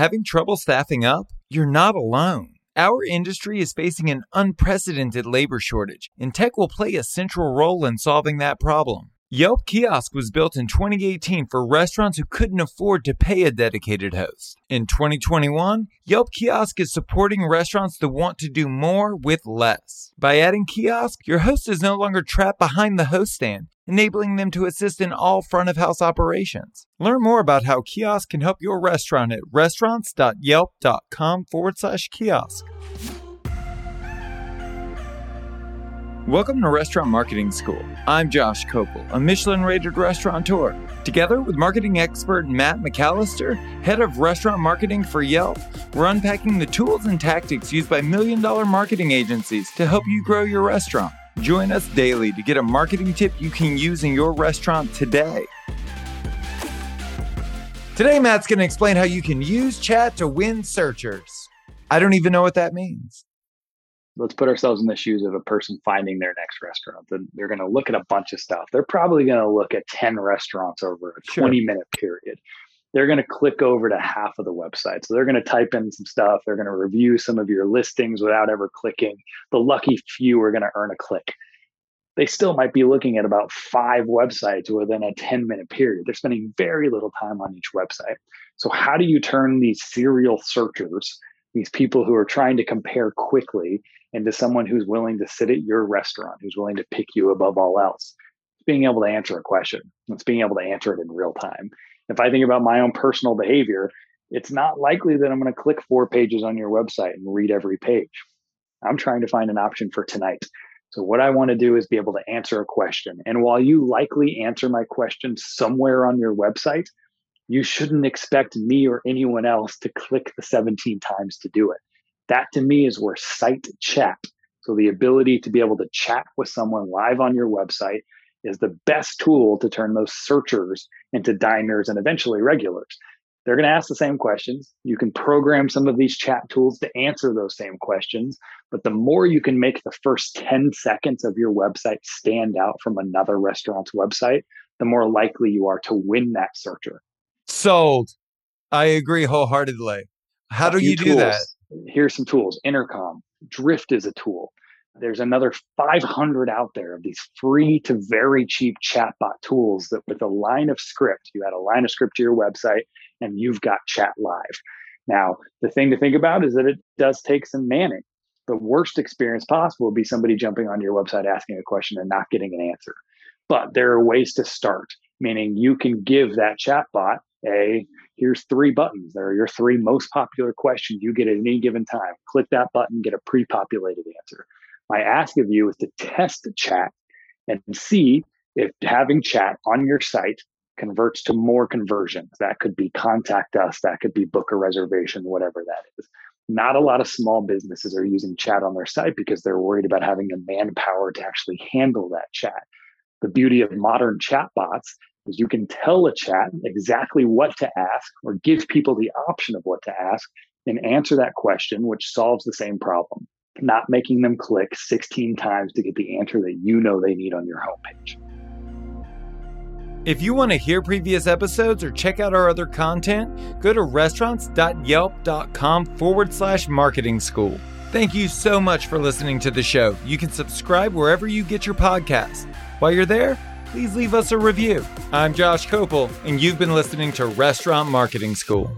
Having trouble staffing up? You're not alone. Our industry is facing an unprecedented labor shortage, and tech will play a central role in solving that problem. Yelp Kiosk was built in 2018 for restaurants who couldn't afford to pay a dedicated host. In 2021, Yelp Kiosk is supporting restaurants that want to do more with less. By adding Kiosk, your host is no longer trapped behind the host stand, enabling them to assist in all front of house operations. Learn more about how Kiosk can help your restaurant at restaurants.yelp.com forward slash kiosk. Welcome to Restaurant Marketing School. I'm Josh Kopel, a Michelin rated restaurateur. Together with marketing expert Matt McAllister, head of restaurant marketing for Yelp, we're unpacking the tools and tactics used by million dollar marketing agencies to help you grow your restaurant. Join us daily to get a marketing tip you can use in your restaurant today. Today, Matt's going to explain how you can use chat to win searchers. I don't even know what that means let's put ourselves in the shoes of a person finding their next restaurant. They're going to look at a bunch of stuff. They're probably going to look at 10 restaurants over a sure. 20 minute period. They're going to click over to half of the website. So they're going to type in some stuff. They're going to review some of your listings without ever clicking. The lucky few are going to earn a click. They still might be looking at about five websites within a 10 minute period. They're spending very little time on each website. So, how do you turn these serial searchers, these people who are trying to compare quickly, into someone who's willing to sit at your restaurant, who's willing to pick you above all else. It's being able to answer a question. It's being able to answer it in real time. If I think about my own personal behavior, it's not likely that I'm going to click four pages on your website and read every page. I'm trying to find an option for tonight. So, what I want to do is be able to answer a question. And while you likely answer my question somewhere on your website, you shouldn't expect me or anyone else to click the 17 times to do it. That to me is where site chat, so the ability to be able to chat with someone live on your website, is the best tool to turn those searchers into diners and eventually regulars. They're going to ask the same questions. You can program some of these chat tools to answer those same questions. But the more you can make the first 10 seconds of your website stand out from another restaurant's website, the more likely you are to win that searcher. Sold. I agree wholeheartedly. How do you do that? here's some tools intercom drift is a tool there's another 500 out there of these free to very cheap chatbot tools that with a line of script you add a line of script to your website and you've got chat live now the thing to think about is that it does take some manning the worst experience possible would be somebody jumping on your website asking a question and not getting an answer but there are ways to start meaning you can give that chatbot a here's three buttons. There are your three most popular questions you get at any given time. Click that button, get a pre populated answer. My ask of you is to test chat and see if having chat on your site converts to more conversions. That could be contact us, that could be book a reservation, whatever that is. Not a lot of small businesses are using chat on their site because they're worried about having the manpower to actually handle that chat. The beauty of modern chatbots is you can tell a chat exactly what to ask or give people the option of what to ask and answer that question, which solves the same problem, not making them click 16 times to get the answer that you know they need on your homepage. If you want to hear previous episodes or check out our other content, go to restaurants.yelp.com forward slash marketing school. Thank you so much for listening to the show. You can subscribe wherever you get your podcasts. While you're there, please leave us a review. I'm Josh Kopel, and you've been listening to Restaurant Marketing School.